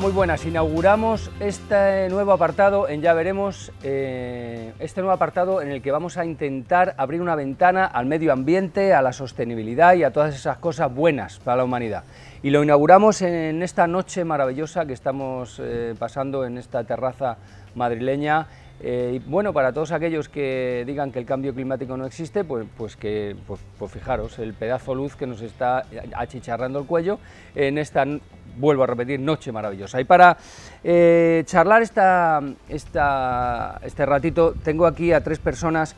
Muy buenas. Inauguramos este nuevo apartado en Ya Veremos, eh, este nuevo apartado en el que vamos a intentar abrir una ventana al medio ambiente, a la sostenibilidad y a todas esas cosas buenas para la humanidad. Y lo inauguramos en esta noche maravillosa que estamos eh, pasando en esta terraza madrileña. Eh, y bueno, para todos aquellos que digan que el cambio climático no existe, pues, pues que pues, pues fijaros, el pedazo luz que nos está achicharrando el cuello en esta vuelvo a repetir, noche maravillosa. Y para eh, charlar esta, esta, este ratito, tengo aquí a tres personas.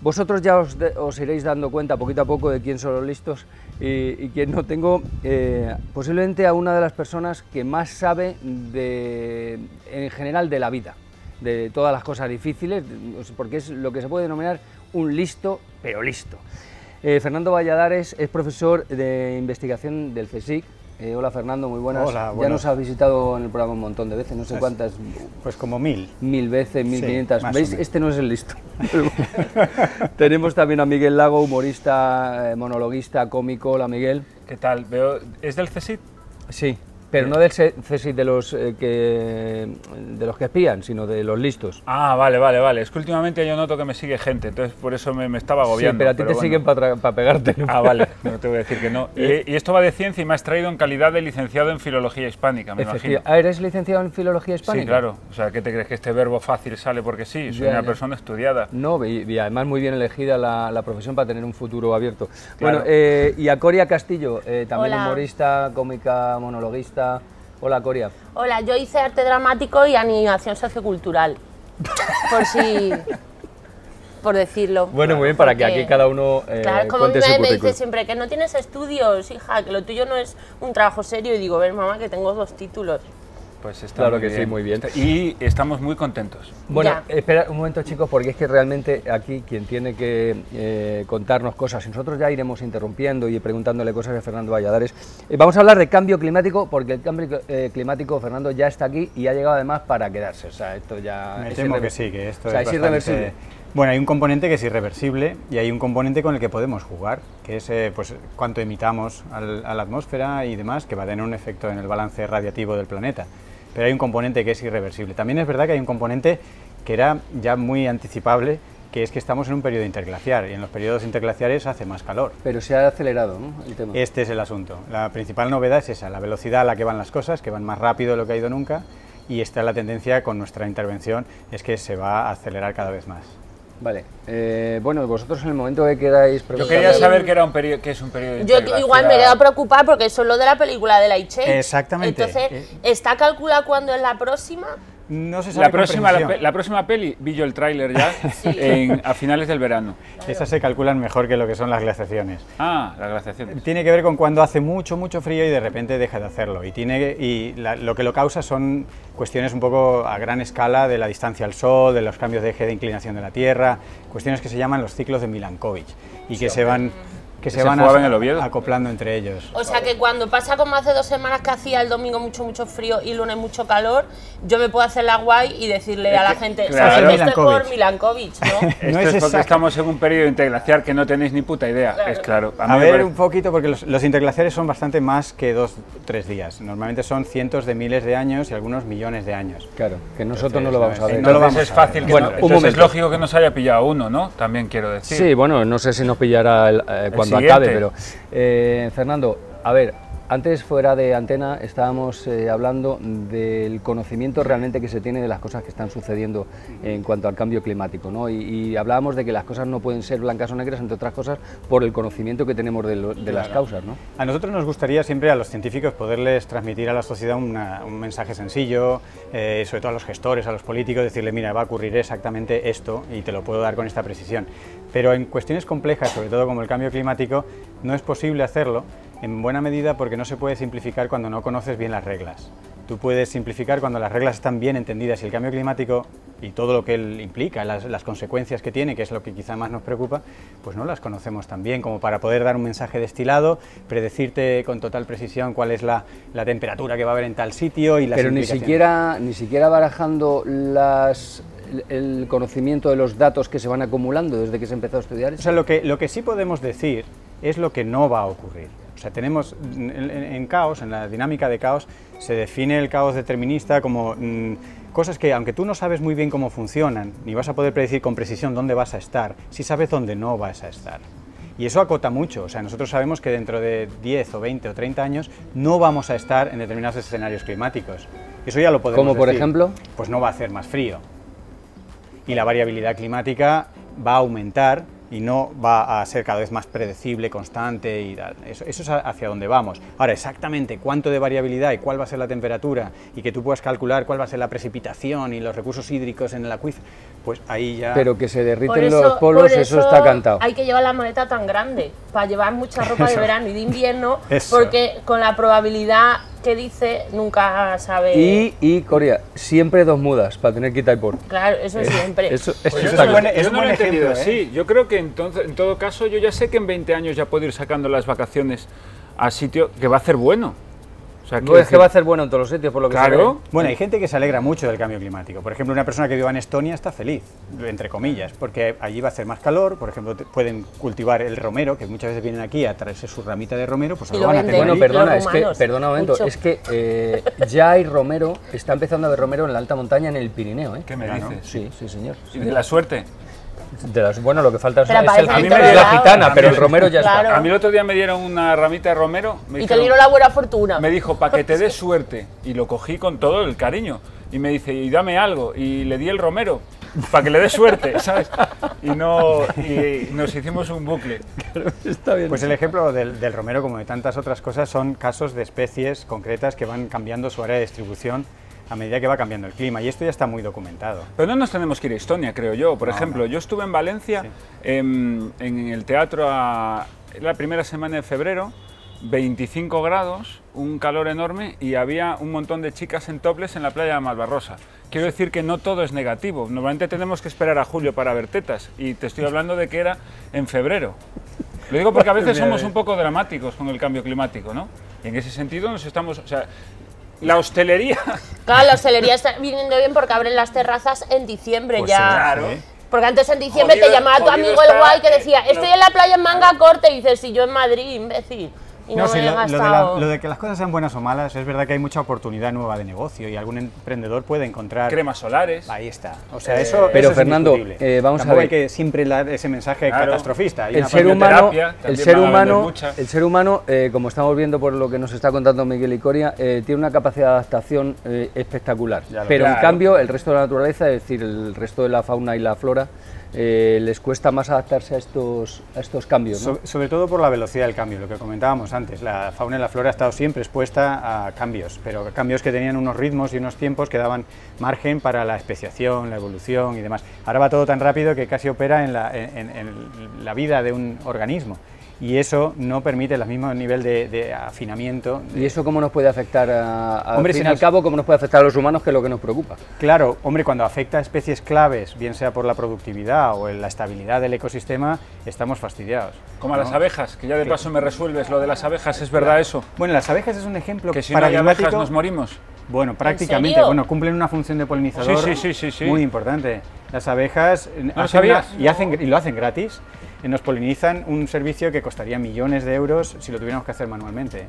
Vosotros ya os, iréis dando cuenta poquito a poco de quién son los listos y, quién no. Tengo eh, posiblemente a una de las personas que más sabe en general de la vida, de todas las cosas difíciles, porque es lo que se puede denominar un listo, pero listo. Eh, Fernando Valladares es profesor de investigación del CSIC, eh, hola Fernando, muy buenas. Ya nos has visitado en el programa un montón de veces, no sé cuántas. Pues como mil. Mil veces, mil quinientas. ¿Veis? Este no es el listo. Tenemos también a Miguel Lago, humorista, eh, monologuista, cómico. Hola Miguel. ¿Qué tal? Veo, ¿Es del CSIT? Sí. Pero no del CSIC de los, eh, que, de los que espían, sino de los listos. Ah, vale, vale, vale. Es que últimamente yo noto que me sigue gente, entonces por eso me, estaba agobiando. Sí, pero a ti te siguen para pegarte. Ah, vale, no te voy a decir que no. Y, esto va de ciencia y me has traído en calidad de licenciado en Filología Hispánica, me imagino. Ah, ¿eres licenciado en Filología Hispánica? Sí, claro. O sea, ¿qué te crees que este verbo fácil sale porque sí? Soy una persona estudiada. No, y, además muy bien elegida la, profesión para tener un futuro abierto. Bueno, eh, y a Coria Castillo, eh, también humorista, cómica, monologuista... Hola, Coria. Hola, yo hice arte dramático y animación sociocultural. por si. por decirlo. Bueno, muy bien, para que aquí cada uno. Eh, claro, como me, me dice siempre que no tienes estudios, hija, que lo tuyo no es un trabajo serio. Y digo, ver, mamá, que tengo dos títulos. Pues está claro que sí, muy bien. Y estamos muy contentos. Bueno, espera un momento chicos, porque es que realmente aquí quien tiene que eh, contarnos cosas, y nosotros ya iremos interrumpiendo y preguntándole cosas a Fernando Valladares, eh, vamos a hablar de cambio climático, porque el cambio eh, climático, Fernando, ya está aquí y ha llegado además para quedarse. O sea, esto ya... Me temo que sí, que esto es, irreversible. Bueno, hay un componente que es irreversible y hay un componente con el que podemos jugar, que es pues, cuánto emitamos a la atmósfera y demás, que va a tener un efecto en el balance radiativo del planeta pero hay un componente que es irreversible. También es verdad que hay un componente que era ya muy anticipable, que es que estamos en un periodo interglaciar y en los periodos interglaciares hace más calor. Pero se ha acelerado ¿no? el tema. Este es el asunto. La principal novedad es esa, la velocidad a la que van las cosas, que van más rápido de lo que ha ido nunca, y esta es la tendencia con nuestra intervención, es que se va a acelerar cada vez más. Vale. Eh, bueno, vosotros en el momento que queráis Yo quería saber que, era un periodo, que es un periodo Yo igual me he quedado preocupar porque eso es lo de la película de la Iche. Exactamente. Entonces, eh, ¿está calculado cuándo es la próxima? No se sabe la próxima, la, próxima peli, vi yo el tráiler ya a finales del verano. Esas se calculan mejor que lo que son las glaciaciones. Ah, las glaciaciones. Tiene que ver con cuando hace mucho, mucho frío y de repente deja de hacerlo. Y, tiene, y lo que lo causa son cuestiones un poco a gran escala de la distancia al Sol, de los cambios de eje de inclinación de la Tierra, cuestiones que se llaman los ciclos de Milankovitch y que se van que se van acoplando entre ellos. O sea que cuando pasa como hace dos semanas que hacía el domingo mucho, mucho frío y el lunes mucho calor, yo me puedo hacer la guay y decirle a la gente, claro, esto es por Milankovic, ¿no? esto es, porque estamos en un periodo interglaciar que no tenéis ni puta idea, es claro. A, ver un poquito, porque los, interglaciares son bastante más que dos, tres días. Normalmente son cientos de miles de años y algunos millones de años. Claro, que nosotros no lo vamos a ver. No lo vamos es fácil, que bueno, es lógico que nos haya pillado uno, ¿no? También quiero decir. Sí, bueno, no sé si nos pillará el, eh, cuando acabe, pero eh, Fernando, a ver, antes, fuera de antena, estábamos eh, hablando del conocimiento realmente que se tiene de las cosas que están sucediendo en cuanto al cambio climático, ¿no? Y, hablábamos de que las cosas no pueden ser blancas o negras, entre otras cosas, por el conocimiento que tenemos de, las causas, ¿no? A nosotros nos gustaría siempre a los científicos poderles transmitir a la sociedad un mensaje sencillo, eh, sobre todo a los gestores, a los políticos, decirle, mira, va a ocurrir exactamente esto y te lo puedo dar con esta precisión. Pero en cuestiones complejas, sobre todo como el cambio climático, no es posible hacerlo en buena medida porque no se puede simplificar cuando no conoces bien las reglas. Tú puedes simplificar cuando las reglas están bien entendidas y el cambio climático y todo lo que él implica, las, consecuencias que tiene, que es lo que quizá más nos preocupa, pues no las conocemos tan bien como para poder dar un mensaje destilado, predecirte con total precisión cuál es la, temperatura que va a haber en tal sitio y las Pero ni siquiera, ni siquiera barajando las, el conocimiento de los datos que se van acumulando desde que se empezó a estudiar. O sea, lo que, lo que sí podemos decir es lo que no va a ocurrir. O sea, tenemos en, caos, en la dinámica de caos, se define el caos determinista como mm, cosas que, aunque tú no sabes muy bien cómo funcionan, ni vas a poder predecir con precisión dónde vas a estar, sí sabes dónde no vas a estar. Y eso acota mucho, o sea, nosotros sabemos que dentro de 10 o 20 o 30 años no vamos a estar en determinados escenarios climáticos. Eso ya lo podemos ¿Como por ejemplo? Pues no va a hacer más frío. Y la variabilidad climática va a aumentar y no va a ser cada vez más predecible, constante y tal. Eso, es hacia donde vamos. Ahora, exactamente cuánto de variabilidad y cuál va a ser la temperatura y que tú puedas calcular cuál va a ser la precipitación y los recursos hídricos en el acuífero, pues ahí ya... Pero que se derriten los polos, eso, está cantado. Hay que llevar la maleta tan grande para llevar mucha ropa de verano y de invierno, porque con la probabilidad que dice nunca sabe. Y, y Corea, siempre dos mudas para tener quita y por. Claro, eso es siempre. Eso, pues es yo, buen, yo no lo he entendido así. Yo creo que entonces, en todo caso, yo ya sé que en 20 años ya puedo ir sacando las vacaciones a sitio que va a ser bueno. Sea, no es que va a ser bueno en todos los sitios, por lo que claro. Bueno, hay gente que se alegra mucho del cambio climático. Por ejemplo, una persona que viva en Estonia está feliz, entre comillas, porque allí va a hacer más calor. Por ejemplo, pueden cultivar el romero, que muchas veces vienen aquí a traerse su ramita de romero, pues lo van a tener. Bueno, perdona, es que, perdona un momento, es que eh, ya hay romero, está empezando a haber romero en la alta montaña en el Pirineo. ¿eh? ¿Qué me dices? Sí, sí, señor. ¿Y de la suerte? Bueno, lo que falta es, el, a mí me la gitana, pero el romero ya está. A mí el otro día me dieron una ramita de romero. y te dieron la buena fortuna. Me dijo, para que te dé suerte. Y lo cogí con todo el cariño. Y me dice, y dame algo. Y le di el romero, para que le dé suerte, ¿sabes? Y, no, y nos hicimos un bucle. está bien. Pues el ejemplo del, del romero, como de tantas otras cosas, son casos de especies concretas que van cambiando su área de distribución a medida que va cambiando el clima. Y esto ya está muy documentado. Pero no nos tenemos que ir a Estonia, creo yo. Por ejemplo, yo estuve en Valencia em, en, el teatro a, la primera semana de febrero. 25 grados, un calor enorme y había un montón de chicas en toples en la playa de Malvarrosa. Quiero decir que no todo es negativo. Normalmente tenemos que esperar a julio para ver tetas y te estoy hablando de que era en febrero. Lo digo porque a veces somos un poco dramáticos con el cambio climático, ¿no? Y en ese sentido nos estamos, o sea, la hostelería. Claro, la hostelería está viniendo bien porque abren las terrazas en diciembre pues ya. Claro. Porque antes en diciembre te llamaba tu amigo el guay que decía, estoy en la playa en manga corte y dices, si yo en Madrid, imbécil no, sí, lo, de que las cosas sean buenas o malas, es verdad que hay mucha oportunidad nueva de negocio y algún emprendedor puede encontrar... Cremas solares. Ahí está. O sea, eh, eso Pero Fernando, eh, vamos a ver... hay que siempre dar ese mensaje catastrofista. el, ser humano, el, ser humano, el ser humano, como estamos viendo por lo que nos está contando Miguel y Coria, eh, tiene una capacidad de adaptación espectacular. Pero en cambio, el resto de la naturaleza, es decir, el resto de la fauna y la flora, eh, les cuesta más adaptarse a estos, a estos cambios. sobre todo por la velocidad del cambio, lo que comentábamos antes. La fauna y la flora ha estado siempre expuesta a cambios, pero cambios que tenían unos ritmos y unos tiempos que daban margen para la especiación, la evolución y demás. Ahora va todo tan rápido que casi opera en la, en la vida de un organismo y eso no permite el mismo nivel de, afinamiento. ¿Y eso cómo nos puede afectar, a, al fin y al cabo, cómo nos puede afectar a los humanos, que es lo que nos preocupa? Claro, hombre, cuando afecta a especies claves, bien sea por la productividad o en la estabilidad del ecosistema, estamos fastidiados. Como a las abejas, que ya de paso me resuelves lo de las abejas, ¿es verdad eso? Bueno, las abejas es un ejemplo que si no hay abejas nos morimos. Bueno, prácticamente, bueno, cumplen una función de polinizador muy importante. Las abejas y, hacen, y lo hacen gratis nos polinizan un servicio que costaría millones de euros si lo tuviéramos que hacer manualmente.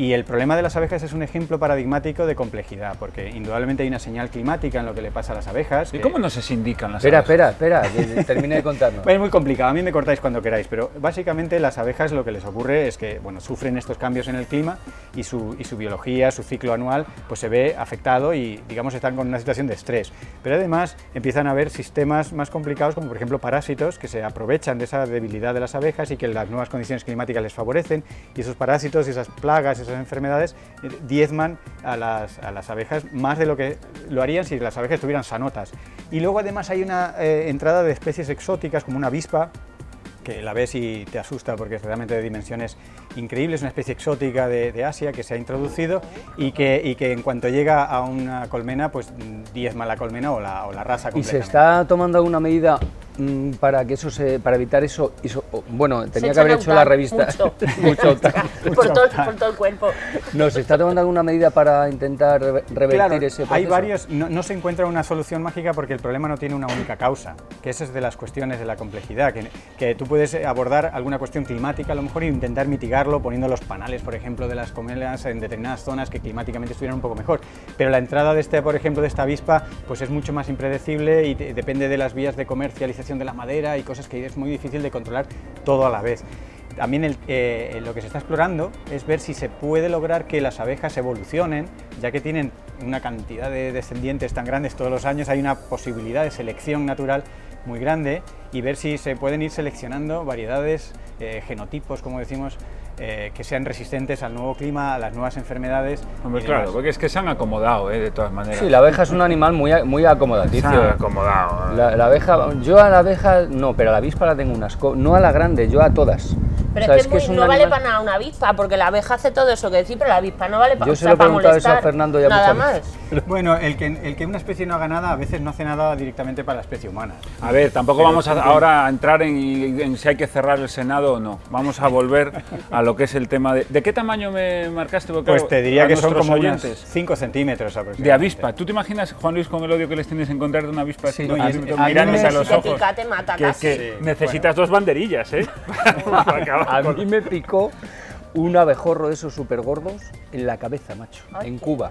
Y el problema de las abejas es un ejemplo paradigmático de complejidad, porque indudablemente hay una señal climática en lo que le pasa a las abejas. ¿Y cómo no se indican las espera, abejas? Espera, espera, termine de contarnos. es muy complicado, a mí me cortáis cuando queráis, pero básicamente las abejas lo que les ocurre es que bueno, sufren estos cambios en el clima y su, y su biología, su ciclo anual, pues se ve afectado y digamos están con una situación de estrés. Pero además empiezan a haber sistemas más complicados como por ejemplo parásitos que se aprovechan de esa debilidad de las abejas y que las nuevas condiciones climáticas les favorecen y esos parásitos y esas plagas, esas enfermedades eh, diezman a las, a las, abejas más de lo que lo harían si las abejas estuvieran sanotas. Y luego además hay una eh, entrada de especies exóticas como una avispa, que la ves y te asusta porque es realmente de dimensiones increíbles, una especie exótica de, Asia que se ha introducido y que, y que, en cuanto llega a una colmena, pues diezma la colmena o la, o la raza ¿Y se está tomando alguna medida mm, para que eso se, para evitar eso, bueno, tenía que haber hecho la revista. Mucho. por, todo, por, todo, el cuerpo. No, ¿se está tomando alguna medida para intentar revertir ese proceso? Hay varios, no, se encuentra una solución mágica porque el problema no tiene una única causa, que esa es de las cuestiones de la complejidad, que, que tú puedes abordar alguna cuestión climática a lo mejor e intentar poniendo los panales, por ejemplo, de las comelas en determinadas zonas que climáticamente estuvieran un poco mejor. Pero la entrada de este, por ejemplo, de esta avispa, pues es mucho más impredecible y depende de las vías de comercialización de la madera y cosas que es muy difícil de controlar todo a la vez. También eh, lo que se está explorando es ver si se puede lograr que las abejas evolucionen, ya que tienen una cantidad de descendientes tan grandes todos los años, hay una posibilidad de selección natural muy grande y ver si se pueden ir seleccionando variedades, eh, genotipos, como decimos, eh, que sean resistentes al nuevo clima, a las nuevas enfermedades. Hombre, claro, porque es que se han acomodado, ¿eh? de todas maneras. Sí, la abeja es un animal muy, muy acomodaticio. Se han acomodado. La, la, abeja, yo a la abeja no, pero a la avispa la tengo unas, no a la grande, yo a todas. Pero es que, no vale para nada una avispa, porque la abeja hace todo eso que decir, pero la avispa no vale para Yo se lo he preguntado eso a Fernando ya nada más. Bueno, el que, el que una especie no haga nada, a veces no hace nada directamente para la especie humana. A ver, tampoco vamos ahora a entrar en, si hay que cerrar el Senado o no. Vamos a volver a lo que es el tema de... ¿De qué tamaño me marcaste? pues te diría que son como oyentes. 5 centímetros aproximadamente. De avispa. ¿Tú te imaginas, Juan Luis, con el odio que les tienes encontrar de una avispa? Sí, mirándoles a los ojos. que, necesitas dos banderillas, ¿eh? a mí me picó un abejorro de esos súper gordos en la cabeza, macho, en Cuba.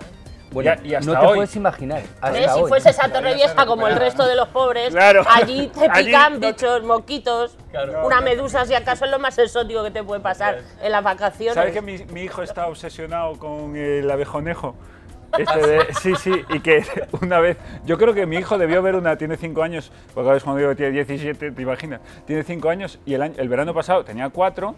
Bueno, y, hasta no te puedes imaginar. si fuese esa torre vieja como el resto de los pobres, allí te pican bichos, moquitos, una medusa, si acaso es lo más exótico que te puede pasar en las vacaciones. ¿Sabes que mi, mi, hijo está obsesionado con el abejonejo? Este sí, sí, y que una vez, yo creo que mi hijo debió ver una, tiene 5 años, porque a veces cuando digo que tiene 17, te imaginas, tiene 5 años y el, el verano pasado tenía 4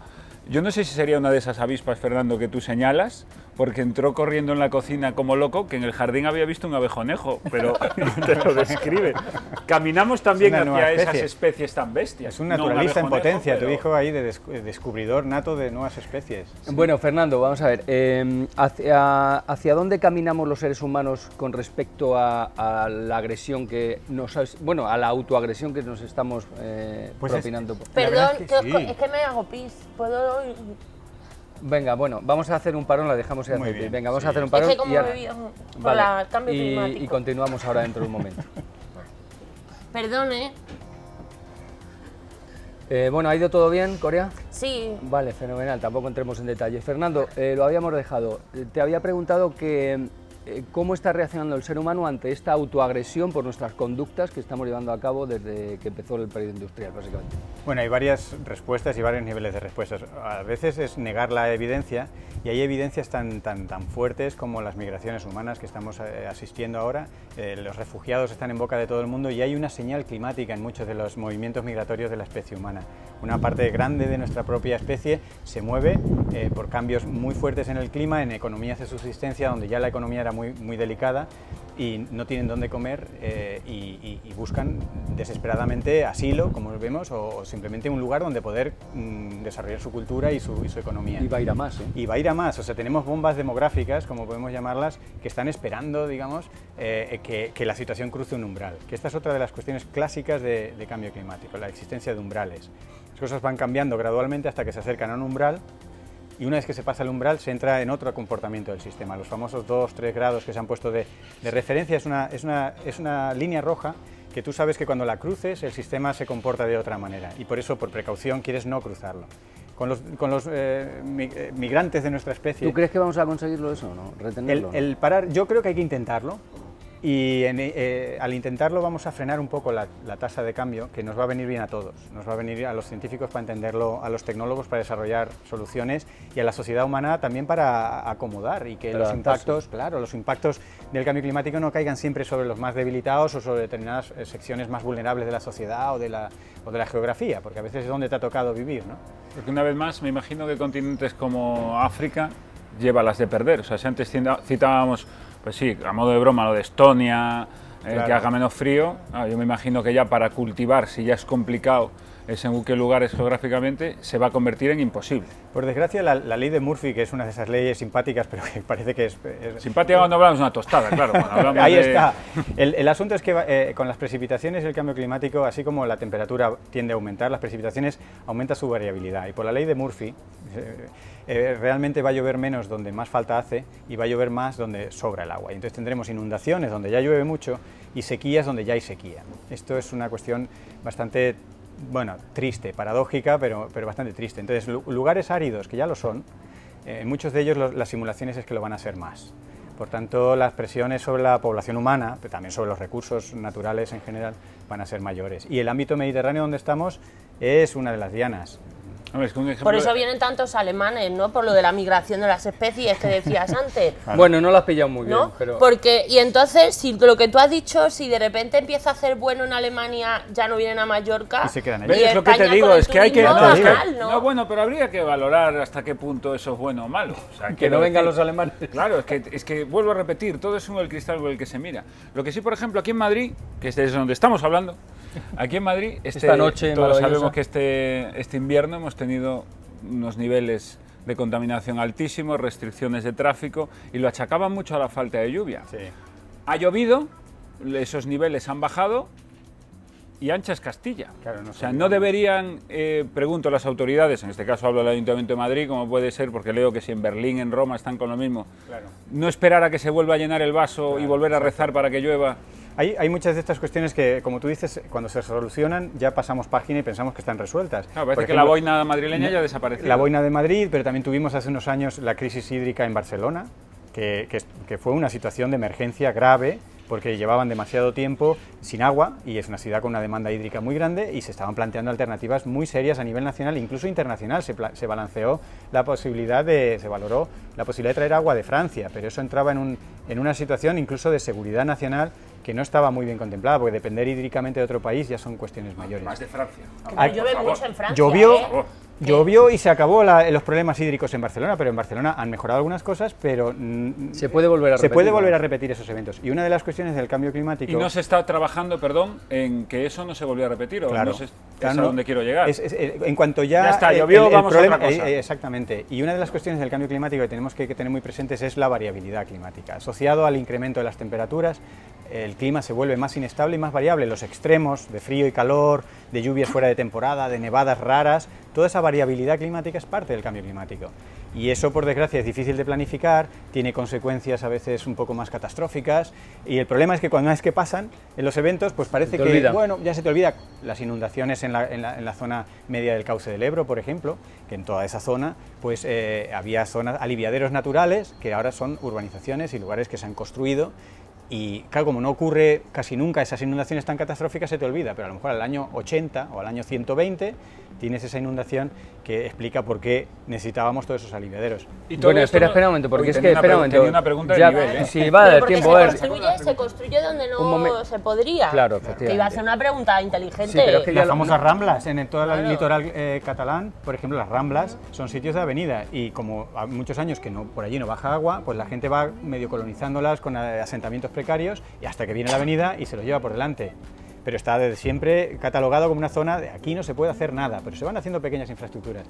yo no sé si sería una de esas avispas, Fernando, que tú señalas, porque entró corriendo en la cocina como loco, que en el jardín había visto un abejonejo, pero te lo describe. Caminamos también hacia esas especies tan bestias. Es un naturalista en potencia, tu hijo ahí de descubridor nato de nuevas especies. Bueno, Fernando, vamos a ver, em, hacia, ¿hacia dónde caminamos los seres humanos con respecto a, la agresión que nos... Bueno, a la autoagresión que nos estamos eh, pues propinando? Perdón, es que, me hago pis, ¿puedo Venga, bueno, vamos a hacer un parón, la dejamos ahí Venga, vamos a hacer un parón. y, continuamos ahora dentro de un momento. Perdone. Eh, bueno, ¿ha ido todo bien, Corea? Sí. Vale, fenomenal, tampoco entremos en detalle. Fernando, eh, lo habíamos dejado. Eh, te había preguntado que eh, cómo está reaccionando el ser humano ante esta autoagresión por nuestras conductas que estamos llevando a cabo desde que empezó el periodo industrial, básicamente. Bueno, hay varias respuestas y varios niveles de respuestas. A veces es negar la evidencia y hay evidencias tan, tan, tan fuertes como las migraciones humanas que estamos eh, asistiendo ahora. Eh, los refugiados están en boca de todo el mundo y hay una señal climática en muchos de los movimientos migratorios de la especie humana. Una parte grande de nuestra propia especie se mueve por cambios muy fuertes en el clima, en economías de subsistencia, donde ya la economía era muy, muy delicada y no tienen dónde comer eh, y, buscan desesperadamente asilo, como vemos, o, simplemente un lugar donde poder mm, desarrollar su cultura y su, su, economía. Y va a ir a más. ¿eh? Y va a ir a más. O sea, tenemos bombas demográficas, como podemos llamarlas, que están esperando, digamos, eh, que, que, la situación cruce un umbral. Que esta es otra de las cuestiones clásicas de, de cambio climático, la existencia de umbrales. Las cosas van cambiando gradualmente hasta que se acercan a un umbral y una vez que se pasa el umbral se entra en otro comportamiento del sistema. Los famosos 2-3 grados que se han puesto de, referencia es una, es, una, es una línea roja que tú sabes que cuando la cruces el sistema se comporta de otra manera y por eso por precaución quieres no cruzarlo. Con los, con los eh, eh, migrantes de nuestra especie... ¿Tú crees que vamos a conseguirlo eso no? ¿Retenerlo? el parar, yo creo que hay que intentarlo, y eh, al intentarlo vamos a frenar un poco la, tasa de cambio, que nos va a venir bien a todos. Nos va a venir a los científicos para entenderlo, a los tecnólogos para desarrollar soluciones y a la sociedad humana también para acomodar y que los impactos, claro, los impactos del cambio climático no caigan siempre sobre los más debilitados o sobre determinadas eh, secciones más vulnerables de la sociedad o de la, o de la geografía, porque a veces es donde te ha tocado vivir. ¿no? Porque una vez más me imagino que continentes como África lleva las de perder. O sea, si antes citábamos pues sí, a modo de broma, lo de Estonia, eh, que haga menos frío, ah, yo me imagino que ya para cultivar, si ya es complicado según qué lugares geográficamente, se va a convertir en imposible. Por desgracia, la, ley de Murphy, que es una de esas leyes simpáticas, pero que parece que es... Simpática cuando hablamos de una tostada, claro. Ahí está. El, asunto es que eh, con las precipitaciones y el cambio climático, así como la temperatura tiende a aumentar, las precipitaciones aumenta su variabilidad. Y por la ley de Murphy, eh, eh, realmente va a llover menos donde más falta hace y va a llover más donde sobra el agua. Y entonces tendremos inundaciones donde ya llueve mucho y sequías donde ya hay sequía. Esto es una cuestión bastante, bueno, triste, paradójica, pero, pero bastante triste. Entonces, lugares áridos, que ya lo son, en muchos de ellos las simulaciones es que lo van a ser más. Por tanto, las presiones sobre la población humana, pero también sobre los recursos naturales en general, van a ser mayores. Y el ámbito mediterráneo donde estamos es una de las dianas. Por eso vienen tantos alemanes, ¿no? Por lo de la migración de las especies que decías antes. Bueno, no lo has pillado muy bien, pero... Porque, y entonces, si lo que tú has dicho, si de repente empieza a hacer bueno en Alemania, ya no vienen a Mallorca... Y se quedan ahí. Es lo que te digo, es que hay que... ¿no? bueno, pero habría que valorar hasta qué punto eso es bueno o malo. que no vengan los alemanes. Claro, es que, es que vuelvo a repetir, todo es uno del cristal con el que se mira. Lo que sí, por ejemplo, aquí en Madrid, que es de donde estamos hablando, Aquí en Madrid, este, esta noche todos sabemos que este, este invierno hemos tenido unos niveles de contaminación altísimos, restricciones de tráfico y lo achacaban mucho a la falta de lluvia. Ha llovido, esos niveles han bajado y ancha es Castilla. o sea, no deberían, eh, pregunto a las autoridades, en este caso hablo del Ayuntamiento de Madrid, como puede ser, porque leo que si en Berlín, en Roma están con lo mismo, no esperar a que se vuelva a llenar el vaso y volver a rezar para que llueva. Hay, muchas de estas cuestiones que, como tú dices, cuando se solucionan ya pasamos página y pensamos que están resueltas. parece que la boina madrileña ya desapareció. La boina de Madrid, pero también tuvimos hace unos años la crisis hídrica en Barcelona, que, que fue una situación de emergencia grave porque llevaban demasiado tiempo sin agua y es una ciudad con una demanda hídrica muy grande y se estaban planteando alternativas muy serias a nivel nacional, incluso internacional. Se, se balanceó la posibilidad de, se valoró la posibilidad de traer agua de Francia, pero eso entraba en, un, en una situación incluso de seguridad nacional que no estaba muy bien contemplada, porque depender hídricamente de otro país ya son cuestiones mayores. Más de Francia. llueve mucho en Francia. Llovió, ¿eh? Llovió y se acabó los problemas hídricos en Barcelona, pero en Barcelona han mejorado algunas cosas, pero se puede volver a se puede volver a repetir esos eventos. Y una de las cuestiones del cambio climático y no se está trabajando, perdón, en que eso no se volviera a repetir. claro, no es a donde quiero llegar. Eh, en cuanto ya, ya está, llovió, vamos a otra cosa. Eh, exactamente. Y una de las cuestiones del cambio climático que tenemos que, que tener muy presentes es la variabilidad climática, asociado al incremento de las temperaturas el clima se vuelve más inestable y más variable. Los extremos de frío y calor, de lluvias fuera de temporada, de nevadas raras, toda esa variabilidad climática es parte del cambio climático. Y eso, por desgracia, es difícil de planificar, tiene consecuencias a veces un poco más catastróficas. Y el problema es que cuando es que pasan en los eventos, pues parece que, bueno, ya se te olvida las inundaciones en la, zona media del cauce del Ebro, por ejemplo, que en toda esa zona, pues eh, había zonas, aliviaderos naturales, que ahora son urbanizaciones y lugares que se han construido y claro, como no ocurre casi nunca esas inundaciones tan catastróficas, se te olvida, pero a lo mejor al año 80 o al año 120 tienes esa inundación que explica por qué necesitábamos todos esos aliviaderos. Y bueno, espera, espera un momento, porque es que, espera un momento. una pregunta de nivel, ¿eh? Sí, va a dar tiempo. Se construye, se construye donde no se podría. Claro, efectivamente. Que iba a ser una pregunta inteligente. Sí, pero es que las famosas ramblas, en todo el litoral eh, catalán, por ejemplo, las ramblas son sitios de avenida y como hay muchos años que no por allí no baja agua, pues la gente va medio colonizándolas con asentamientos precarios y hasta que viene la avenida y se los lleva por delante. Pero está desde siempre catalogado como una zona de aquí no se puede hacer nada, pero se van haciendo pequeñas infraestructuras.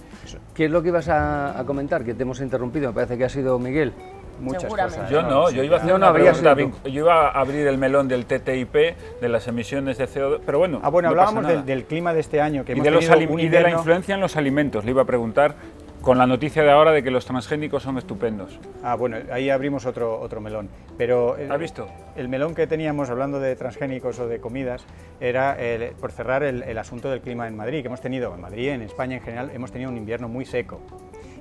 ¿Qué es lo que ibas a, comentar? Que te hemos interrumpido, me parece que ha sido Miguel. Muchas cosas. Yo no, yo iba a hacer una pregunta, yo iba a abrir el melón del TTIP, de las emisiones de CO2, pero bueno. Ah, bueno, hablábamos del, clima de este año que y de, los y de la influencia en los alimentos. Le iba a preguntar con la noticia de ahora de que los transgénicos son estupendos. Ah, bueno, ahí abrimos otro, otro melón. Pero ¿Has visto? El melón que teníamos hablando de transgénicos o de comidas era, por cerrar, el, el, asunto del clima en Madrid, que hemos tenido, en Madrid, en España en general, hemos tenido un invierno muy seco.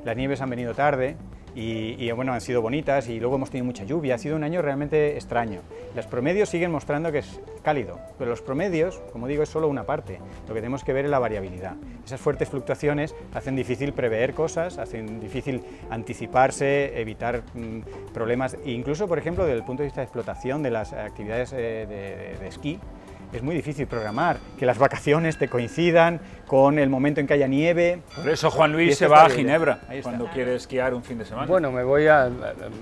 Las nieves han venido tarde, y, bueno, han sido bonitas y luego hemos tenido mucha lluvia, ha sido un año realmente extraño. Los promedios siguen mostrando que es cálido, pero los promedios, como digo, es solo una parte, lo que tenemos que ver es la variabilidad. Esas fuertes fluctuaciones hacen difícil prever cosas, hacen difícil anticiparse, evitar mm, problemas, e incluso, por ejemplo, desde el punto de vista de explotación de las actividades eh, de, esquí, es muy difícil programar, que las vacaciones te coincidan con el momento en que haya nieve. Por eso Juan Luis se va a Ginebra cuando quiere esquiar un fin de semana. Bueno, me voy a,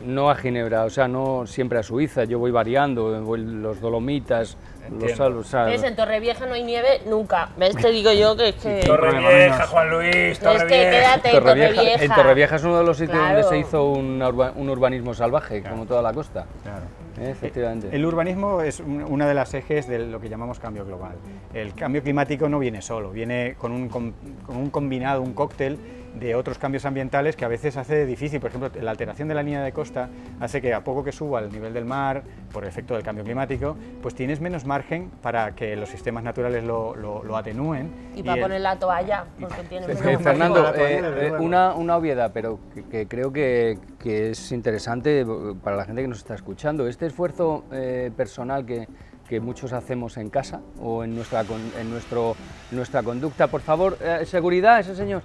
no a Ginebra, o sea, no siempre a Suiza, yo voy variando, voy los Dolomitas, los ¿Ves? En Torrevieja no hay nieve nunca. ¿Ves? Te digo yo que es que... Torrevieja, Juan Luis, Torrevieja. Es que quédate en Torrevieja. En Torrevieja es uno de los sitios donde se hizo un, urbanismo salvaje, como toda la costa. Claro. Eh. El urbanismo es una de las ejes de lo que llamamos cambio global. El cambio climático no viene solo, viene con un, con un combinado, un cóctel de otros cambios ambientales que a veces hace difícil. Por ejemplo, la alteración de la línea de costa hace que a poco que suba el nivel del mar, por efecto del cambio climático, pues tienes menos margen para que los sistemas naturales lo, lo, atenúen. Y, para poner la toalla, porque tiene Fernando, eh, eh, una, una, obviedad, pero que, creo que, que, es interesante para la gente que nos está escuchando. Este esfuerzo eh, personal que, que muchos hacemos en casa o en nuestra, en nuestro, nuestra conducta. Por favor, seguridad, ese señor.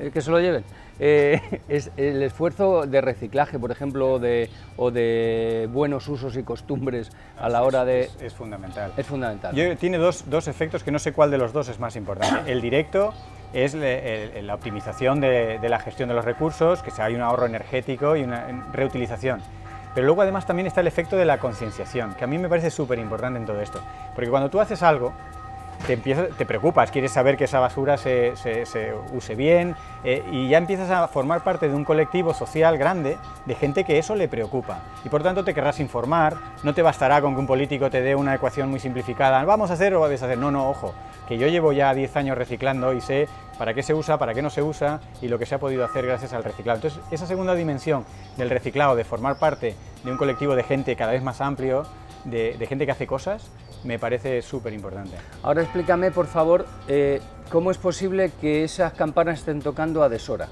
Eh, que se lo lleven. Eh, es el esfuerzo de reciclaje, por ejemplo, de, o de buenos usos y costumbres a la hora de... Es, fundamental. Es fundamental. tiene dos, dos, efectos que no sé cuál de los dos es más importante. El directo es la optimización de, de, la gestión de los recursos, que hay un ahorro energético y una reutilización. Pero luego además también está el efecto de la concienciación, que a mí me parece súper importante en todo esto. Porque cuando tú haces algo, te, te preocupas, quieres saber que esa basura se, use bien eh, y ya empiezas a formar parte de un colectivo social grande de gente que eso le preocupa. Y por tanto te querrás informar, no te bastará con que un político te dé una ecuación muy simplificada, vamos a hacer o a deshacer. No, no, ojo, que yo llevo ya 10 años reciclando y sé para qué se usa, para qué no se usa y lo que se ha podido hacer gracias al reciclado. Entonces, esa segunda dimensión del reciclado, de formar parte de un colectivo de gente cada vez más amplio, de gente que hace cosas, me parece súper importante. Ahora explícame, por favor, eh, cómo es posible que esas campanas estén tocando a deshora.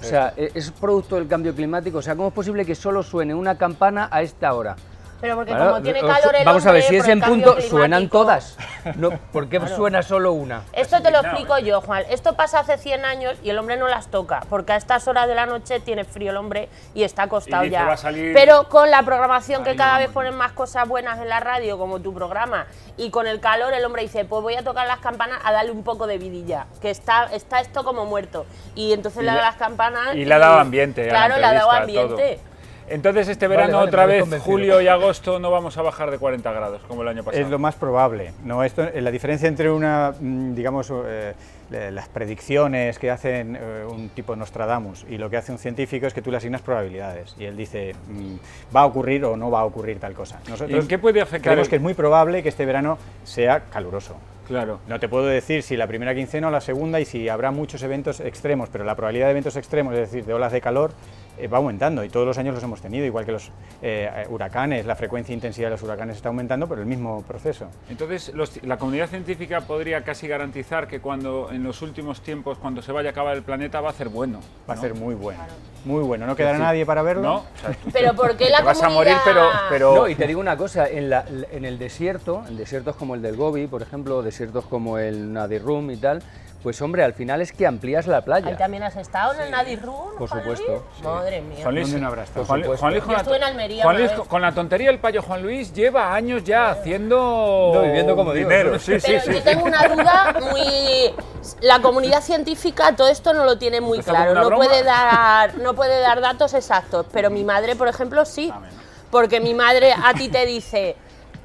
o sea, ¿es producto del cambio climático? O sea, ¿cómo es posible que solo suene una campana a esta hora? Pero porque como tiene calor el Vamos a ver, si es en punto, suenan todas. No, ¿Por qué suena solo una? Esto te lo explico yo, Juan. Esto pasa hace 100 años y el hombre no las toca, porque a estas horas de la noche tiene frío el hombre y está acostado ya. Pero con la programación que cada vez ponen más cosas buenas en la radio, como tu programa, y con el calor el hombre dice, pues voy a tocar las campanas a darle un poco de vidilla, que está, está esto como muerto. Y entonces le da las campanas... Y, le ha dado ambiente. Claro, le ha dado ambiente. Entonces este verano otra vez, julio y agosto, no vamos a bajar de 40 grados como el año pasado. Es lo más probable. No, esto, la diferencia entre una, mm, digamos, eh, las predicciones que hacen eh, un tipo Nostradamus y lo que hace un científico es que tú le asignas probabilidades y él dice mm, va a ocurrir o no va a ocurrir tal cosa. Nosotros ¿En qué puede afectar? Creemos que es muy probable que este verano sea caluroso. Claro. No te puedo decir si la primera quincena o la segunda y si habrá muchos eventos extremos, pero la probabilidad de eventos extremos, es decir, de olas de calor, eh, va aumentando y todos los años los hemos tenido, igual que los eh, huracanes, la frecuencia e intensidad de los huracanes está aumentando por el mismo proceso. Entonces, la comunidad científica podría casi garantizar que cuando en los últimos tiempos, cuando se vaya a acabar el planeta, va a ser bueno. Va a ser muy bueno, muy bueno. No quedará nadie para verlo. No, pero ¿por qué la te vas a morir, pero, pero... No, y te digo una cosa, en, la, en el desierto, en desiertos como el del Gobi, por ejemplo, desiertos como el Nadirum y tal, pues hombre, al final es que amplías la playa. ¿Ahí también has estado en el Nadi Room? Por supuesto. Madre mía. Juan Luis, no habrá estado? Juan, Juan Luis, con, en Almería, Juan Luis con la tontería del payo Juan Luis lleva años ya haciendo no, viviendo como dinero. Sí, sí, sí, yo tengo una duda muy la comunidad científica todo esto no lo tiene muy claro, no puede dar no puede dar datos exactos, pero mi madre, por ejemplo, sí. Porque mi madre a ti te dice,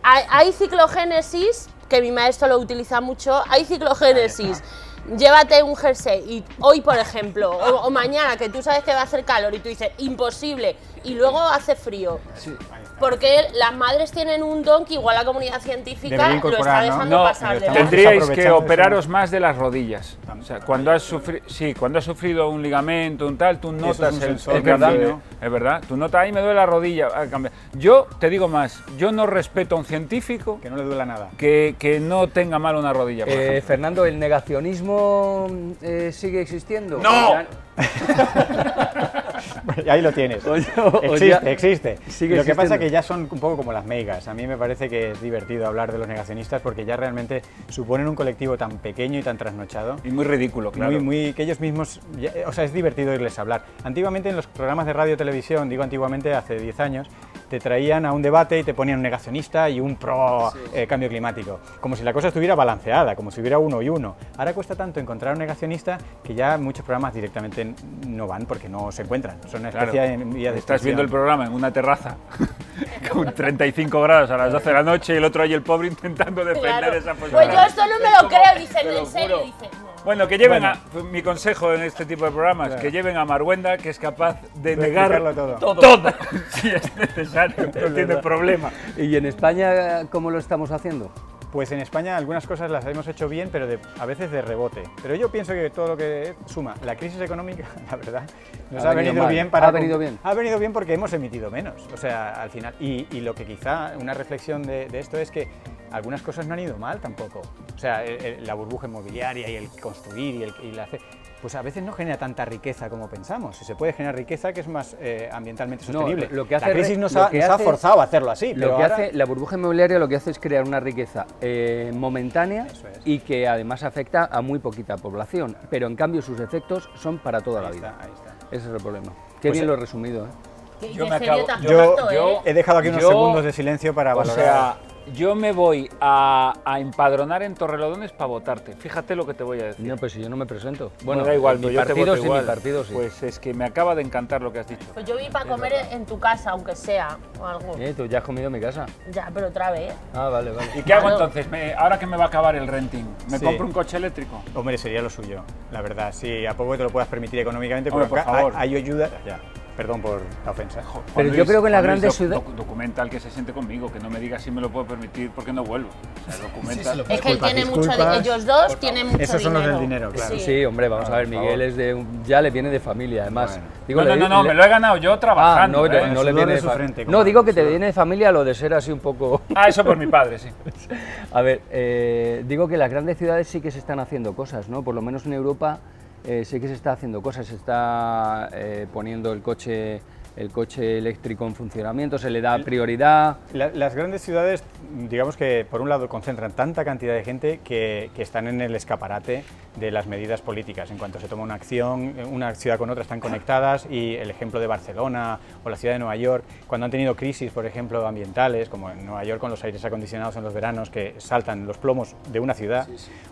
hay ciclogénesis, que mi maestro lo utiliza mucho, hay ciclogénesis llévate un jersey y hoy, por ejemplo, o, mañana que tú sabes que va a hacer calor y tú dices imposible y luego hace frío. Porque las madres tienen un don que igual la comunidad científica lo está dejando pasar. De tendríais que operaros más de las rodillas. O sea, cuando has sufrido, sí, cuando has sufrido un ligamento, un tal, tú notas el, el cambio. Es verdad, tú notas ahí me duele la rodilla. Yo te digo más, yo no respeto a un científico que no le duela nada, que, que no tenga mal una rodilla. Eh, Fernando, el negacionismo eh, sigue existiendo. No. ahí lo tienes. existe, existe. lo que pasa es que ya son un poco como las meigas. A mí me parece que es divertido hablar de los negacionistas porque ya realmente suponen un colectivo tan pequeño y tan trasnochado. Y muy ridículo, claro. Muy, muy, que ellos mismos, o sea, es divertido oírles hablar. Antiguamente en los programas de radio y televisión, digo antiguamente hace 10 años, te traían a un debate y te ponían un negacionista y un pro eh, cambio climático, como si la cosa estuviera balanceada, como si hubiera uno y uno. Ahora cuesta tanto encontrar un negacionista que ya muchos programas directamente no van porque no se encuentran. Son una especie en vía de Estás viendo el programa en una terraza con 35 grados a las 12 de la noche y el otro ahí el pobre intentando defender esa posición. Pues yo esto no me lo creo, dicen en serio, dicen. Bueno, que lleven a, mi consejo en este tipo de programas, que lleven a Marwenda, que es capaz de, negar todo. todo. si es necesario, no tiene problema. ¿Y en España cómo lo estamos haciendo? Pues en España algunas cosas las hemos hecho bien, pero a veces de rebote. Pero yo pienso que todo lo que suma la crisis económica, la verdad, nos ha, venido, bien para... Ha venido bien. Ha venido bien porque hemos emitido menos, o sea, al final. Y, lo que quizá, una reflexión de, esto es que algunas cosas no han ido mal tampoco. O sea, la burbuja inmobiliaria y el construir y, el, y la pues a veces no genera tanta riqueza como pensamos. Si se puede generar riqueza que es más eh, ambientalmente sostenible. lo que hace, la crisis nos, ha, forzado a hacerlo así. Lo que hace, la burbuja inmobiliaria lo que hace es crear una riqueza eh, momentánea y que además afecta a muy poquita población. Pero en cambio sus efectos son para toda la vida. Ese es el problema. Qué pues bien lo he resumido. ¿eh? Yo, me acabo, yo, he dejado aquí unos segundos de silencio para valorar yo me voy a, empadronar en Torrelodones para votarte. Fíjate lo que te voy a decir. No, pues si yo no me presento. Bueno, da igual, mi partido sí, mi partido sí. Pues es que me acaba de encantar lo que has dicho. Pues yo vi para comer en tu casa, aunque sea, o algo. Eh, tú ya has comido en mi casa. Ya, pero otra vez. Ah, vale, vale. ¿Y qué hago entonces? ahora que me va a acabar el renting, ¿me compro un coche eléctrico? Hombre, sería lo suyo, la verdad. Sí, a poco te lo puedas permitir económicamente, porque por favor. Hay, ayuda... Ya. Perdón por la ofensa. Pero yo creo que en las grandes ciudades... documental que se siente conmigo, que no me diga si me lo puedo permitir porque no vuelvo. O sea, documental. es que él tiene mucho de, ellos dos tienen mucho Esos son los del dinero, claro. Sí, hombre, vamos a ver, Miguel es de ya le viene de familia, además. Digo, no, no, no, me lo he ganado yo trabajando. Ah, no, ¿eh? no le viene de frente, No, digo que te viene de familia lo de ser así un poco... Ah, eso por mi padre, sí. a ver, eh, digo que las grandes ciudades sí que se están haciendo cosas, ¿no? Por lo menos en Europa eh, sí que se está haciendo cosas, se está eh, poniendo el coche el coche eléctrico en funcionamiento, se le da prioridad. las grandes ciudades, digamos que por un lado concentran tanta cantidad de gente que, están en el escaparate de las medidas políticas. En cuanto se toma una acción, una ciudad con otra están conectadas y el ejemplo de Barcelona o la ciudad de Nueva York, cuando han tenido crisis, por ejemplo, ambientales, como en Nueva York con los aires acondicionados en los veranos que saltan los plomos de una ciudad,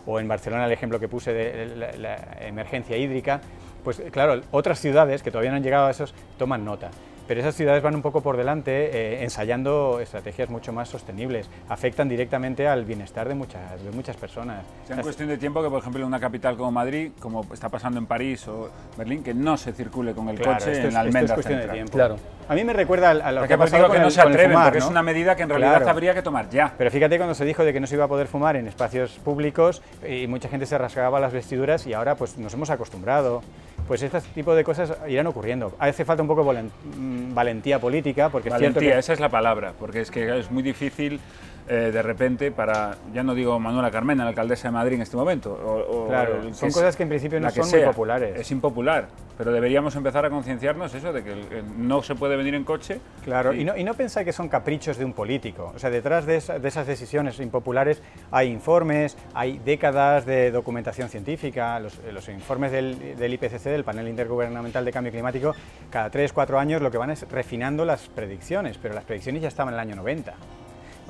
o en Barcelona el ejemplo que puse de la emergencia hídrica, pues claro, otras ciudades que todavía no han llegado a esos toman nota pero esas ciudades van un poco por delante eh, ensayando estrategias mucho más sostenibles, afectan directamente al bienestar de muchas, de muchas personas. Es cuestión de tiempo que, por ejemplo, en una capital como Madrid, como está pasando en París o Berlín, que no se circule con el coche en la almendra es cuestión de tiempo. Claro. A mí me recuerda a lo que ha pasado que no se atreven, porque es una medida que en realidad habría que tomar ya. Pero fíjate cuando se dijo de que no se iba a poder fumar en espacios públicos y mucha gente se rasgaba las vestiduras y ahora pues nos hemos acostumbrado pues este tipo de cosas irán ocurriendo. Hace falta un poco de mm, valentía política, porque valentía, es cierto que... esa es la palabra, porque es que es muy difícil eh, de repente para, ya no digo Manuela Carmena, la alcaldesa de Madrid en este momento. claro, son cosas que en principio no son muy populares. Es impopular, pero deberíamos empezar a concienciarnos eso, de que no se puede venir en coche. Claro, y, no, y no pensar que son caprichos de un político. O sea, detrás de, esas decisiones impopulares hay informes, hay décadas de documentación científica, los, informes del, del IPCC, del Panel Intergubernamental de Cambio Climático, cada 3, 4 años lo que van es refinando las predicciones, pero las predicciones ya estaban en el año 90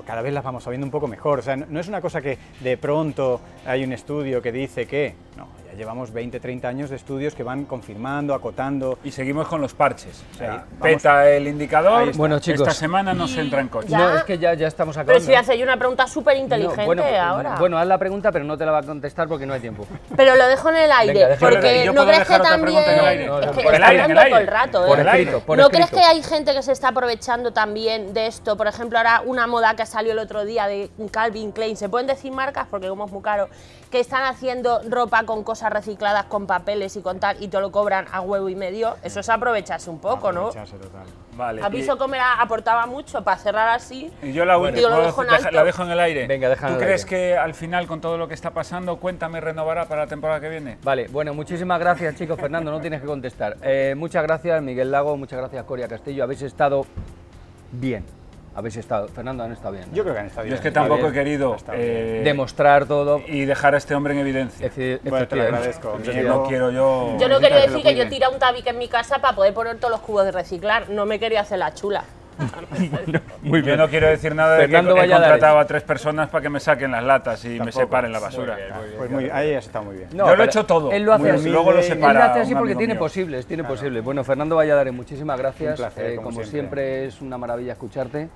cada vez las vamos sabiendo un poco mejor. O sea, no, es una cosa que de pronto hay un estudio que dice que, no, llevamos 20, 30 años de estudios que van confirmando, acotando. Y seguimos con los parches. peta el indicador. Bueno, chicos. Esta semana no se entra en coche. No, es que ya, ya estamos acabando. Pero si hace una pregunta súper inteligente bueno, ahora. Bueno, haz la pregunta, pero no te la va a contestar porque no hay tiempo. Pero lo dejo en el aire. porque no crees que también. Es que por el aire, todo el rato. Por ¿eh? escrito, ¿No crees que hay gente que se está aprovechando también de esto? Por ejemplo, ahora una moda que salió el otro día de Calvin Klein. ¿Se pueden decir marcas? Porque como es muy caro. Que están haciendo ropa con cosas recicladas, con papeles y contar y te lo cobran a huevo y medio, eso es aprovecharse un poco, ¿no? total. Vale. Aviso que me aportaba mucho para cerrar así. Y yo la, última, la dejo en el aire. Venga, ¿Tú crees que al final, con todo lo que está pasando, Cuéntame renovará para la temporada que viene? Vale, bueno, muchísimas gracias, chicos. Fernando, no tienes que contestar. Eh, muchas gracias, Miguel Lago, muchas gracias, Coria Castillo. Habéis estado bien habéis estado, Fernando, han estado bien. Yo creo que han estado bien. Yo es que tampoco he querido eh, demostrar todo y dejar a este hombre en evidencia. bueno, te lo agradezco. Yo no quiero yo. Yo no quería decir que yo tira un tabique en mi casa para poder poner todos los cubos de reciclar. No me quería hacer la chula. muy bien. Yo no quiero decir nada de que he contratado a tres personas para que me saquen las latas y me separen la basura. Pues muy, ahí está muy bien. Yo lo he hecho todo. Él lo hace así. Luego lo separa él lo hace así porque tiene posibles, tiene posibles. Bueno, Fernando Valladares, muchísimas gracias. Eh, como, siempre. es una maravilla escucharte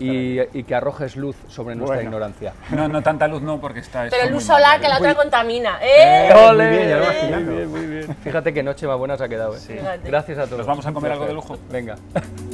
y, y, que arrojes luz sobre nuestra ignorancia. No, no tanta luz no, porque está. Pero luz solar que la otra contamina. ¡Eh! Muy bien, muy bien. Fíjate qué noche más buena se ha quedado. ¿eh? Gracias a todos. Nos vamos a comer algo de lujo. Venga.